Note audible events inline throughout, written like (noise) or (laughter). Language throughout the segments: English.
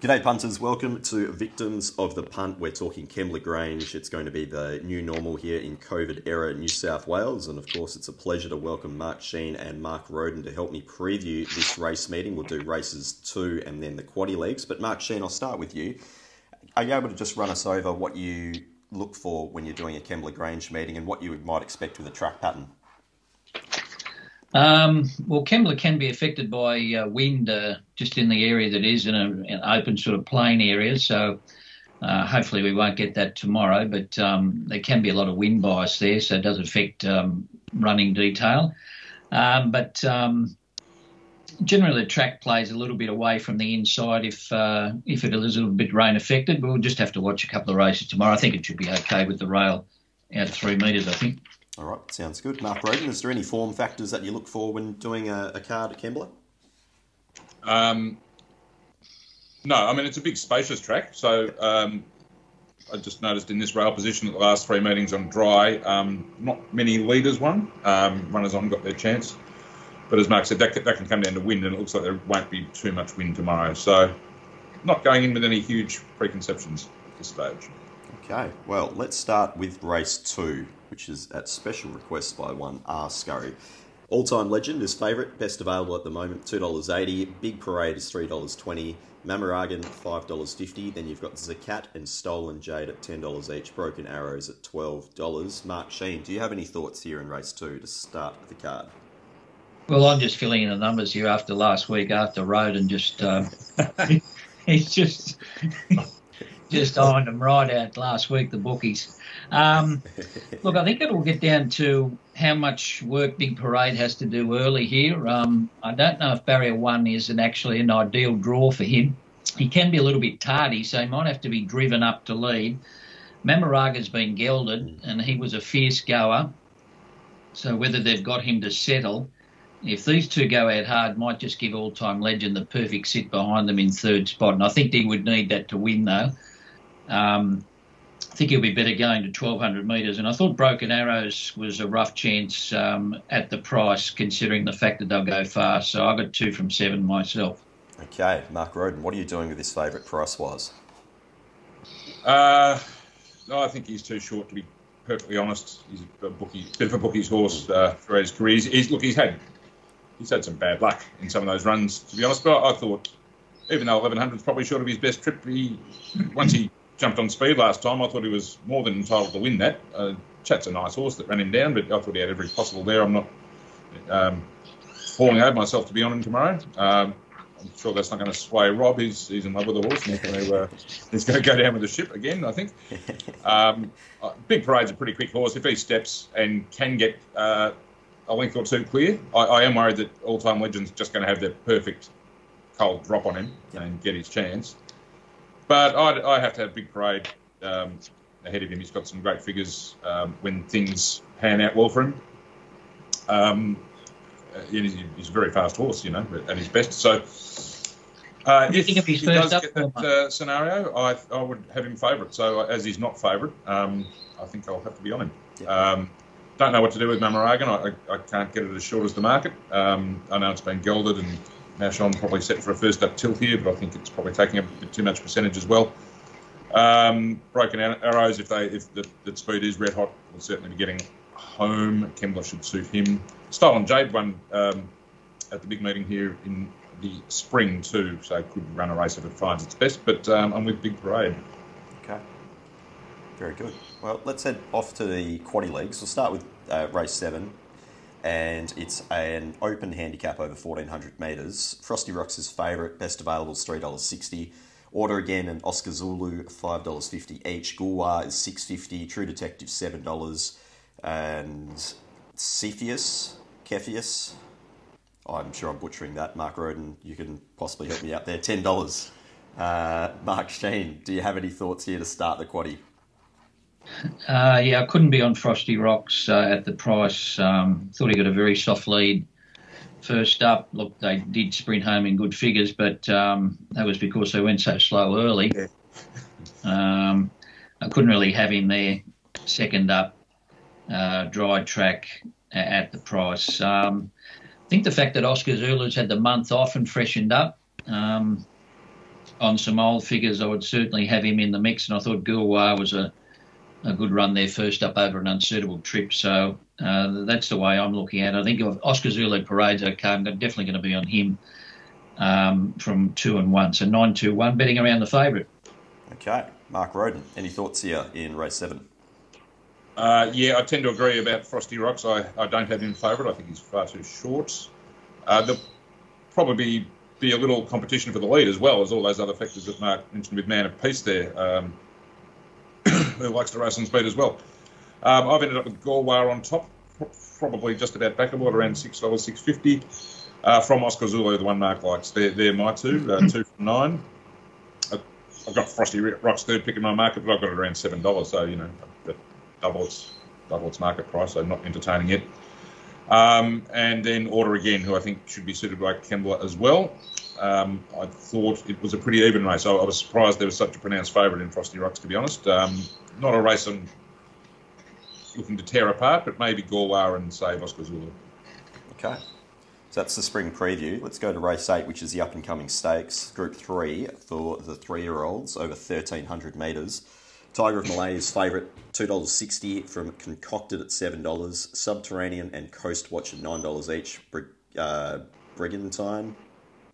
G'day, punters. Welcome to Victims of the Punt. We're talking Kembla Grange. It's going to be the new normal here in COVID era New South Wales. And of course, it's a pleasure to welcome Mark Sheen and Mark Roden to help me preview this race meeting. We'll do races two and then the quaddy legs. But Mark Sheen, I'll start with you. Are you able to just run us over what you look for when you're doing a Kembla Grange meeting and what you might expect with a track pattern? Um, well, Kembla can be affected by uh, wind uh, just in the area that is in a, an open sort of plain area. So uh, hopefully we won't get that tomorrow, but um, there can be a lot of wind bias there, so it does affect um, running detail. Um, but um, generally, the track plays a little bit away from the inside if uh, if it is a little bit rain affected. But we'll just have to watch a couple of races tomorrow. I think it should be okay with the rail out three metres. I think. All right, sounds good. Mark Roden, is there any form factors that you look for when doing a, a card at Kembla? Um, no, I mean, it's a big, spacious track. So um, I just noticed in this rail position at the last three meetings on dry, um, not many leaders won. Um, runners on got their chance. But as Mark said, that, that can come down to wind, and it looks like there won't be too much wind tomorrow. So not going in with any huge preconceptions at this stage. Okay, well, let's start with race two, which is at special request by one R. Scurry. All time legend is favourite, best available at the moment, $2.80. Big Parade is $3.20. Mamaragan, $5.50. Then you've got Zakat and Stolen Jade at $10 each. Broken Arrows at $12. Mark Sheen, do you have any thoughts here in race two to start the card? Well, I'm just filling in the numbers here after last week, after Road, and just (laughs) um, he's just just ironed them right out last week, the bookies. Um, look, I think it'll get down to how much work Big Parade has to do early here. Um, I don't know if barrier one is an actually an ideal draw for him. He can be a little bit tardy, so he might have to be driven up to lead. Mamaragan's been gelded, and he was a fierce goer. So whether they've got him to settle, if these two go out hard, might just give all-time legend the perfect sit behind them in third spot. And I think he would need that to win, though. Um, I think he'll be better going to 1200 metres. And I thought Broken Arrows was a rough chance um, at the price, considering the fact that they'll go fast. So I got two from seven myself. Okay, Mark Roden, what are you doing with this favourite price wise? Uh, no, I think he's too short to be perfectly honest. He's a bookie, bit of a bookie's horse uh, throughout his career. He's, he's, look, he's had he's had some bad luck in some of those runs, to be honest. But I, I thought, even though 1100 is probably short of his best trip, he once he jumped on speed last time, I thought he was more than entitled to win that. Uh, Chat's a nice horse that ran him down, but I thought he had every possible there. I'm not um, falling over myself to be on him tomorrow. Um, I'm sure that's not going to sway Rob. He's, he's in love with the horse and he's going to, uh, (laughs) he's going to go down with the ship again, I think. (laughs) Um, uh, Big Parade's a pretty quick horse. If he steps and can get uh, a length or two clear, I, I am worried that All Time Legend's just going to have the perfect cold drop on him and get his chance. But I, I have to have Big Parade um, ahead of him. He's got some great figures um, when things pan out well for him. Um, he's, he's, a very fast horse, you know, at his best. So, uh, if he does get that uh, scenario, I, I would have him favourite. So, as he's not favourite, um, I think I'll have to be on him. Yeah. Um, don't know what to do with Mamaragan. I, I, I, can't get it as short as the market. Um, I know it's been gelded and Nashon probably set for a first up tilt here, but I think it's probably taking a bit too much percentage as well. Um, broken arrows, if they if the, the, speed is red hot, will certainly be getting home. Kembla should suit him. Stolen Jade won um, at the big meeting here in the spring too, so could run a race if it finds its best. But um, I'm with Big Parade. Okay, very good. Well, let's head off to the quaddy legs. We'll start with uh, race seven and it's an open handicap over 1400 metres. Frosty Rocks is favourite, best available is $3.60. Order again and Oscar Zulu $5.50 each. Gulwa is $6.50. True Detective $7. And Cepheus, Cepheus, I'm sure I'm butchering that. Mark Roden, you can possibly help me out there. $10. Uh, Mark Sheen, do you have any thoughts here to start the quaddy? Uh, yeah, I couldn't be on Frosty Rocks uh, at the price. Um, thought he got a very soft lead first up. Look, they did sprint home in good figures, but um, that was because they went so slow early. (laughs) Um, I couldn't really have him there second up, uh, dry track at the price. Um, I think the fact that Oscar Zulu's had the month off and freshened up, um, on some old figures, I would certainly have him in the mix. And I thought Gulwar was a, a good run there first up over an unsuitable trip. So uh, that's the way I'm looking at it. I think Oscar Zulu Parade's okay. I'm definitely going to be on him um, from two and one. So nine two one, betting around the favourite. Okay, Mark Roden. Any thoughts here in race seven? Uh, yeah, I tend to agree about Frosty Rocks. I, I don't have him favourite. I think he's far too short. Uh, there'll probably be a little competition for the lead as well as all those other factors that Mark mentioned with Man of Peace there, um, who likes to race on speed as well. Um, I've ended up with Gulwar on top, probably just about backable at around six dollars, six fifty. Uh, from Oscar Zulu, the one Mark likes. They're, they're my two, uh, two from nine. I've got Frosty Rocks third pick in my market, but I've got it around seven dollars. So you know, double its double its market price. So not entertaining it. Um, and then Order again, who I think should be suited by Kembla as well. Um, I thought it was a pretty even race. I, I, was surprised there was such a pronounced favourite in Frosty Rocks, to be honest. Um, not a race I'm looking to tear apart, but maybe Gulwar and save Oscar Zulu. Okay. So that's the spring preview. Let's go to race eight, which is the up and coming stakes, Group three for the three year olds over 1,300 metres. Tiger of Malay is favourite, $2.60 from Concocted at $7, Subterranean and Coast Watch at $9 each, Brig- uh, Brigantine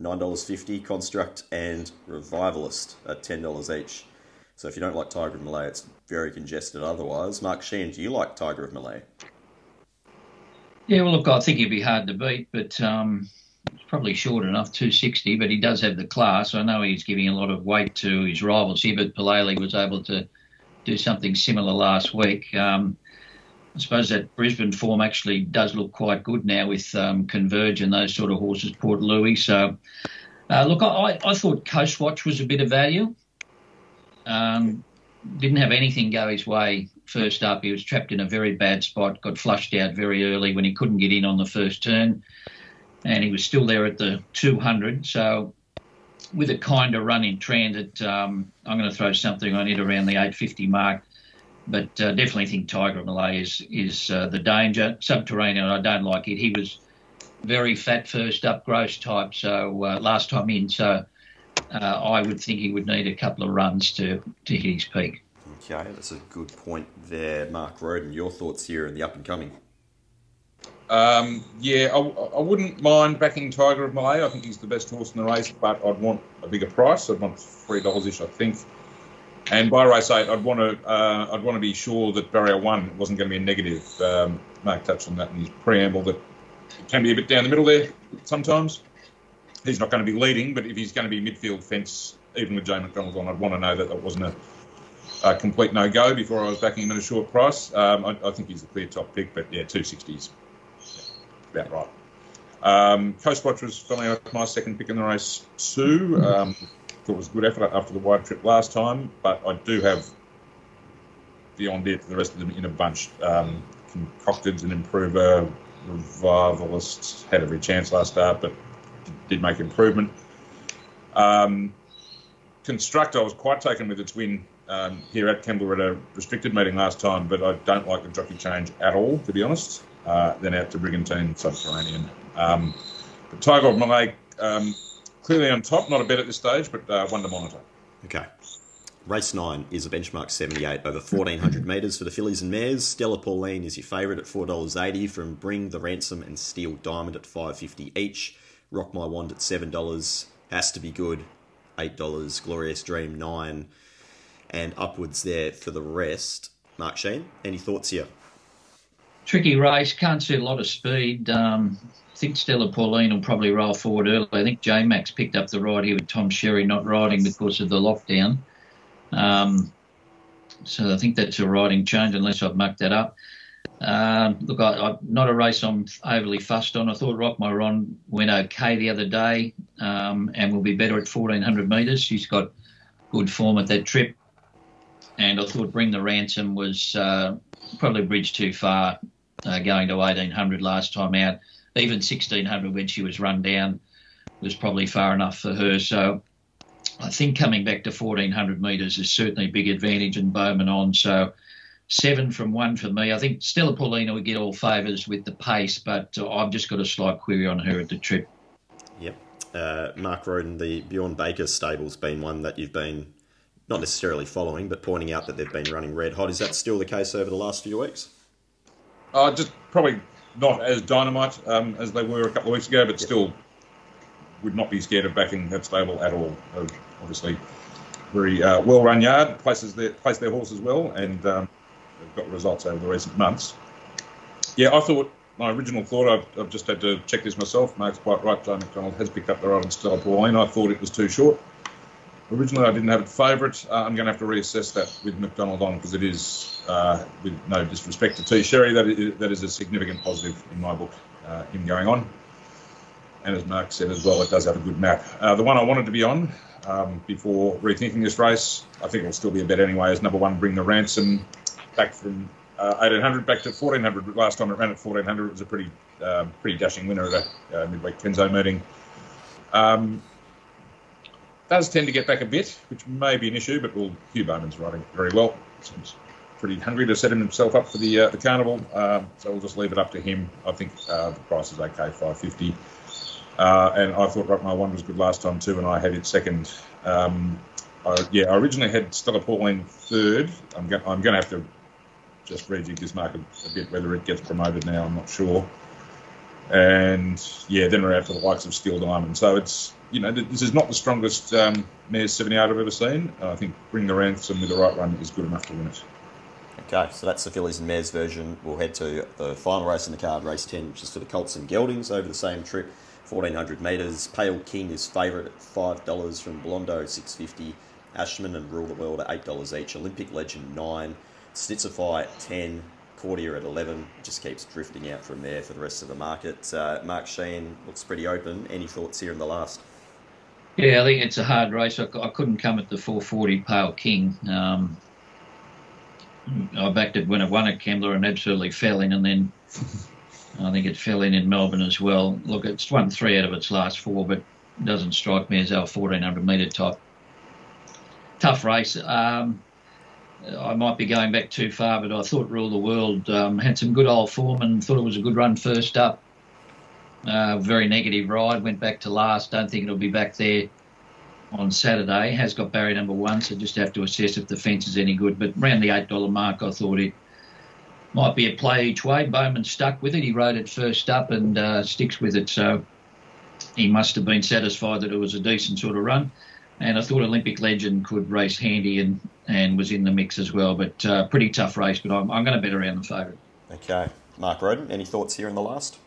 $9.50, Construct and Revivalist at $10 each. So if you don't like Tiger of Malay, it's very congested otherwise. Mark Sheen, do you like Tiger of Malay? Yeah, well, look, I think he'd be hard to beat, but um, probably short enough, 260, but he does have the class. I know he's giving a lot of weight to his rivals here, but Palele was able to do something similar last week. Um, I suppose that Brisbane form actually does look quite good now with um, Converge and those sort of horses, Port Louis. So, uh, look, I, I thought Coast Watch was a bit of value. Um, didn't have anything go his way first up. He was trapped in a very bad spot, got flushed out very early when he couldn't get in on the first turn, and he was still there at the 200. So, with a kind of run in transit, um, I'm going to throw something on it around the 850 mark. But uh, definitely think Tiger Malay is is uh, the danger. Subterranean, I don't like it. He was very fat first up, gross type. So uh, last time in, so uh, I would think he would need a couple of runs to to hit his peak. Okay, that's a good point there, Mark Roden. Your thoughts here in the up and coming? Um, yeah, I, I, wouldn't mind backing Tiger of Malay. I think he's the best horse in the race, but I'd want a bigger price. I'd want three dollars ish, I think. And by race eight, I'd want to uh, I'd want to be sure that barrier one wasn't going to be a negative. Um, Mark touched on that in his preamble that it can be a bit down the middle there sometimes. He's not going to be leading, but if he's going to be midfield fence, even with Jay McDonald on, I'd want to know that that wasn't a, a complete no go before I was backing him at a short price. Um, I, I, think he's a clear top pick, but yeah, 260s about right. Um, Coast Watch was out my second pick in the race too. Um, thought it was a good effort after the wide trip last time, but I do have beyond it the rest of them in a bunch. Um, Concocted's an improver, Revivalist had every chance last start, but did make improvement. Um, Construct, I was quite taken with its win um, here at Kembla at a restricted meeting last time, but I don't like the jockey change at all, to be honest. Uh, then out to Brigantine Subterranean. Um, but Tiger of Malay um, clearly on top, not a bet at this stage, but uh, one to monitor. Okay. Race 9 is a benchmark 78 over 1400 metres for the fillies and mares. Stella Pauline is your favourite at $4.80 from Bring the Ransom and Steel Diamond at $5.50 each. Rock My Wand at $7. Has to be good. $8. Glorious Dream 9 And upwards there for the rest. Mark Sheen, any thoughts here? Tricky race. Can't see a lot of speed. Um, think Stella Pauline will probably roll forward early. I think J Max picked up the ride here with Tom Sherry not riding because of the lockdown. Um, so I think that's a riding change, unless I've mucked that up. Um, look, I, I, not a race I'm overly fussed on. I thought Rock My Ron went okay the other day um, and will be better at 1400 metres. She's got good form at that trip. And I thought Bring the Ransom was uh, probably a bridge too far uh, going to 1800 last time out even 1600 when she was run down was probably far enough for her. So I think coming back to 1400 metres is certainly a big advantage and Bowman on. So seven from one for me. I think Stella Paulina would get all favours with the pace, but uh, I've just got a slight query on her at the trip. Yep. uh, Mark Roden, the Bjorn Baker stable's been one that you've been not necessarily following, but pointing out that they've been running red hot. Is that still the case over the last few weeks? Uh, just probably not as dynamite um, as they were a couple of weeks ago, but yep. still would not be scared of backing that stable at all. Obviously, very uh, well run yard, places their place their horses well, and um, they've got results over the recent months. Yeah, I thought my original thought. I've, I've, just had to check this myself. Mark's quite right. Joe McDonald has picked up the ride on Stella Pauline. I thought it was too short. Originally, I didn't have it favourite. Uh, I'm going to have to reassess that with McDonald on because it is, uh, with no disrespect to T Sherry, that is, that is a significant positive in my book. Uh, him going on, and as Mark said as well, it does have a good map. Uh, the one I wanted to be on um, before rethinking this race, I think it'll still be a bet anyway. Is number one, Bring the Ransom, back from uh, 1800 back to 1400. Last time it ran at 1400, it was a pretty um, pretty dashing winner at a uh, midweek Kenzo meeting. Um, does tend to get back a bit, which may be an issue, but well, Hugh Bowman's riding very well. Seems pretty hungry to set himself up for the uh, the carnival, um, so we'll just leave it up to him. I think uh, the price is okay, 550. Uh, and I thought Rock My One was good last time too, and I had it second. Um, I, yeah, I originally had Stella Pauline third. I'm going I'm to have to just rejig this market a bit, whether it gets promoted now, I'm not sure. And yeah, then we're out to the likes of Steel Diamond. So it's you know, this is not the strongest um, Mares 78 I've ever seen. I think Bring the Ransom with the right run is good enough to win it. Okay, so that's the fillies and mares version. We'll head to the final race in the card, race 10, which is for the Colts and Geldings over the same trip, 1400 metres. Pale King is favourite at $5 from Blondo, 650 Ashman and Rule the World at $8 each. Olympic Legend, 9 at 10 Courtier at 11 just keeps drifting out from there for the rest of the market. Uh, Mark Sheen looks pretty open. Any thoughts here in the last? Yeah, I think it's a hard race. I, I couldn't come at the 440 Pale King. Um, I backed it when it won at Kembla and absolutely fell in, and then I think it fell in in Melbourne as well. Look, it's won three out of its last four, but doesn't strike me as our 1400 metre type. Tough race. Um, I might be going back too far, but I thought Rule the World um, had some good old form and thought it was a good run first up. Uh, very negative ride, went back to last. Don't think it'll be back there on Saturday. Has got barrier number one, so just have to assess if the fence is any good. But around the $8 mark, I thought it might be a play each way. Bowman stuck with it. He rode it first up and uh, sticks with it. So he must have been satisfied that it was a decent sort of run. And I thought Olympic Legend could race handy and, and was in the mix as well. But uh, pretty tough race, but I'm, I'm going to bet around the favourite. Okay. Mark Roden, any thoughts here in the last?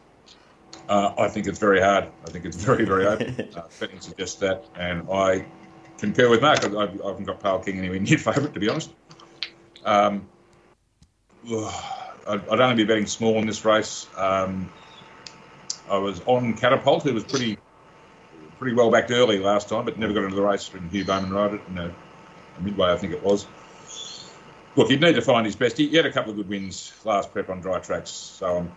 Uh, I think it's very hard. I think it's (laughs) very, very open. (laughs) uh, betting suggests that, and I concur with Mark. I, I, haven't got Pale King anywhere (laughs) near favourite, to be honest. Um, (sighs) I'd, I'd, only be betting small in this race. Um, I was on Catapult, who was pretty pretty well backed early last time, but never got into the race when Hugh Bowman rode it. You know, midway, I think it was. Look, he'd need to find his best. He, he had a couple of good wins last prep on dry tracks, so I'm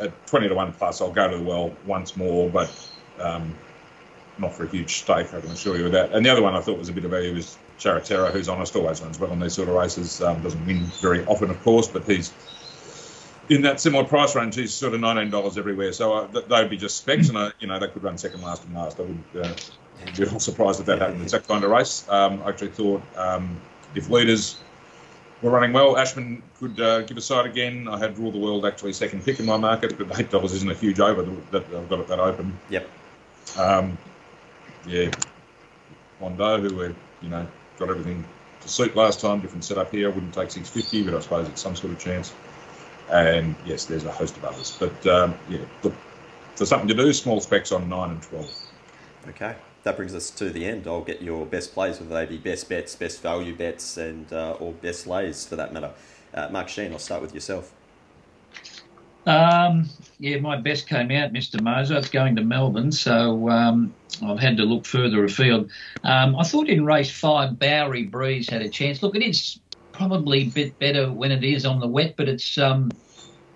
at 20 to 1 plus, I'll go to the well once more, but um, not for a huge stake, I can assure you of that. And the other one I thought was a bit of value was Charatera, who's honest, always runs well in these sort of races. Um, doesn't win very often, of course, but he's in that similar price range. He's sort of $19 everywhere. So uh, th- they'd be just specs, and uh, you know they could run second last and last. I would uh, be all surprised if that happened. It's that kind of race. Um, I actually thought um, if leaders we're running well. Ashman could uh, give a side again. I had Rule the World actually second pick in my market, but eight dollars isn't a huge over that I've got it that open. Yep. Um, yeah, Mondo, who we you know got everything to suit last time, different setup here. I wouldn't take six fifty, but I suppose it's some sort of chance. And yes, there's a host of others, but um, yeah, look, for something to do, small specs on nine and twelve. Okay that brings us to the end. I'll get your best plays, whether they be best bets, best value bets, and uh, or best lays for that matter. Uh, Mark Sheen, I'll start with yourself. Um, yeah, my best came out, Mr. Moser. It's going to Melbourne, so um, I've had to look further afield. Um, I thought in race five, Bowery Breeze had a chance. Look, it is probably a bit better when it is on the wet, but it's um,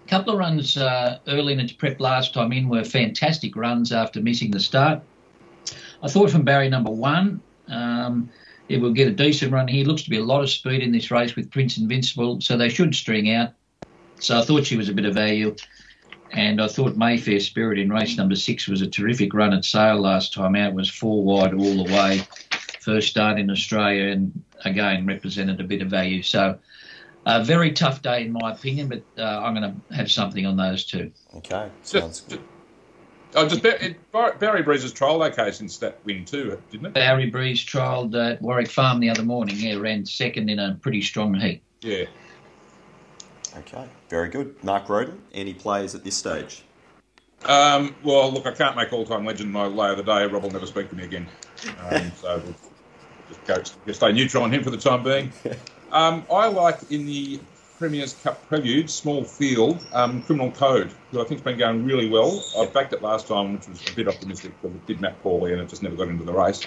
a couple of runs uh, early in its prep last time in were fantastic runs after missing the start. I thought from barrier number one, um, it will get a decent run here. Looks to be a lot of speed in this race with Prince Invincible, so they should string out. So I thought she was a bit of value. And I thought Mayfair Spirit in race number six was a terrific run at sale last time out. Was four wide all the way. First start in Australia and again represented a bit of value. So a very tough day in my opinion, but uh, I'm going to have something on those two. Okay, sounds Just, good. oh, just Barry, Barry Breeze's trial okay since that win too, didn't it? Barry Breeze trialled at Warwick Farm the other morning. Yeah, ran second in a pretty strong heat. Yeah. Okay, very good. Mark Roden, any players at this stage? Um, well, look, I can't make all-time legend my lay of the day. Rob will never speak to me again. Um, so we'll just go just stay neutral on him for the time being. (laughs) Um, I like in the Premier's Cup prelude, small field, um, Criminal Code, who I think's been going really well. I backed it last time, which was a bit optimistic because it did Matt poorly and it just never got into the race.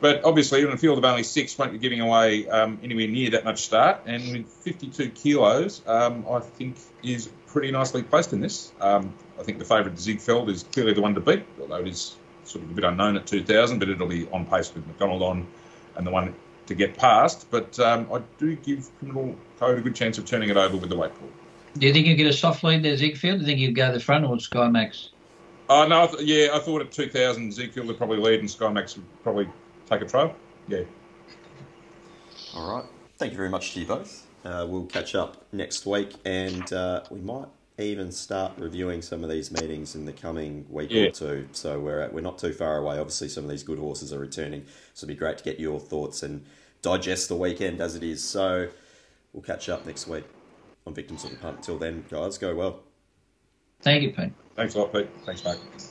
But obviously, in a field of only six, won't be giving away um, anywhere near that much start. And with 52 kilos, um, I think is pretty nicely placed in this. Um, I think the favourite Ziegfeld is clearly the one to beat, although it is sort of a bit unknown at 2,000, but it'll be on pace with McDonald on and the one to get past. But um, I do give Criminal Code a good chance of turning it over with the weight pool. Do you think you get a soft lead there, Ziegfeld? Do you think you'd go the front or Sky Max? Oh, no, I th- yeah, I thought at 2,000 Ziegfeld would probably lead and Skymax would probably take a trail. Yeah. All right. Thank you very much to you both. Uh, we'll catch up next week, and uh, we might even start reviewing some of these meetings in the coming week Yeah. or two. So we're at, we're not too far away. Obviously, some of these good horses are returning, so it'd be great to get your thoughts and digest the weekend as it is. So we'll catch up next week on Victims of the Punt. Until then, guys, go well. Thank you, Pete. Thanks a lot, Pete. Thanks, mate.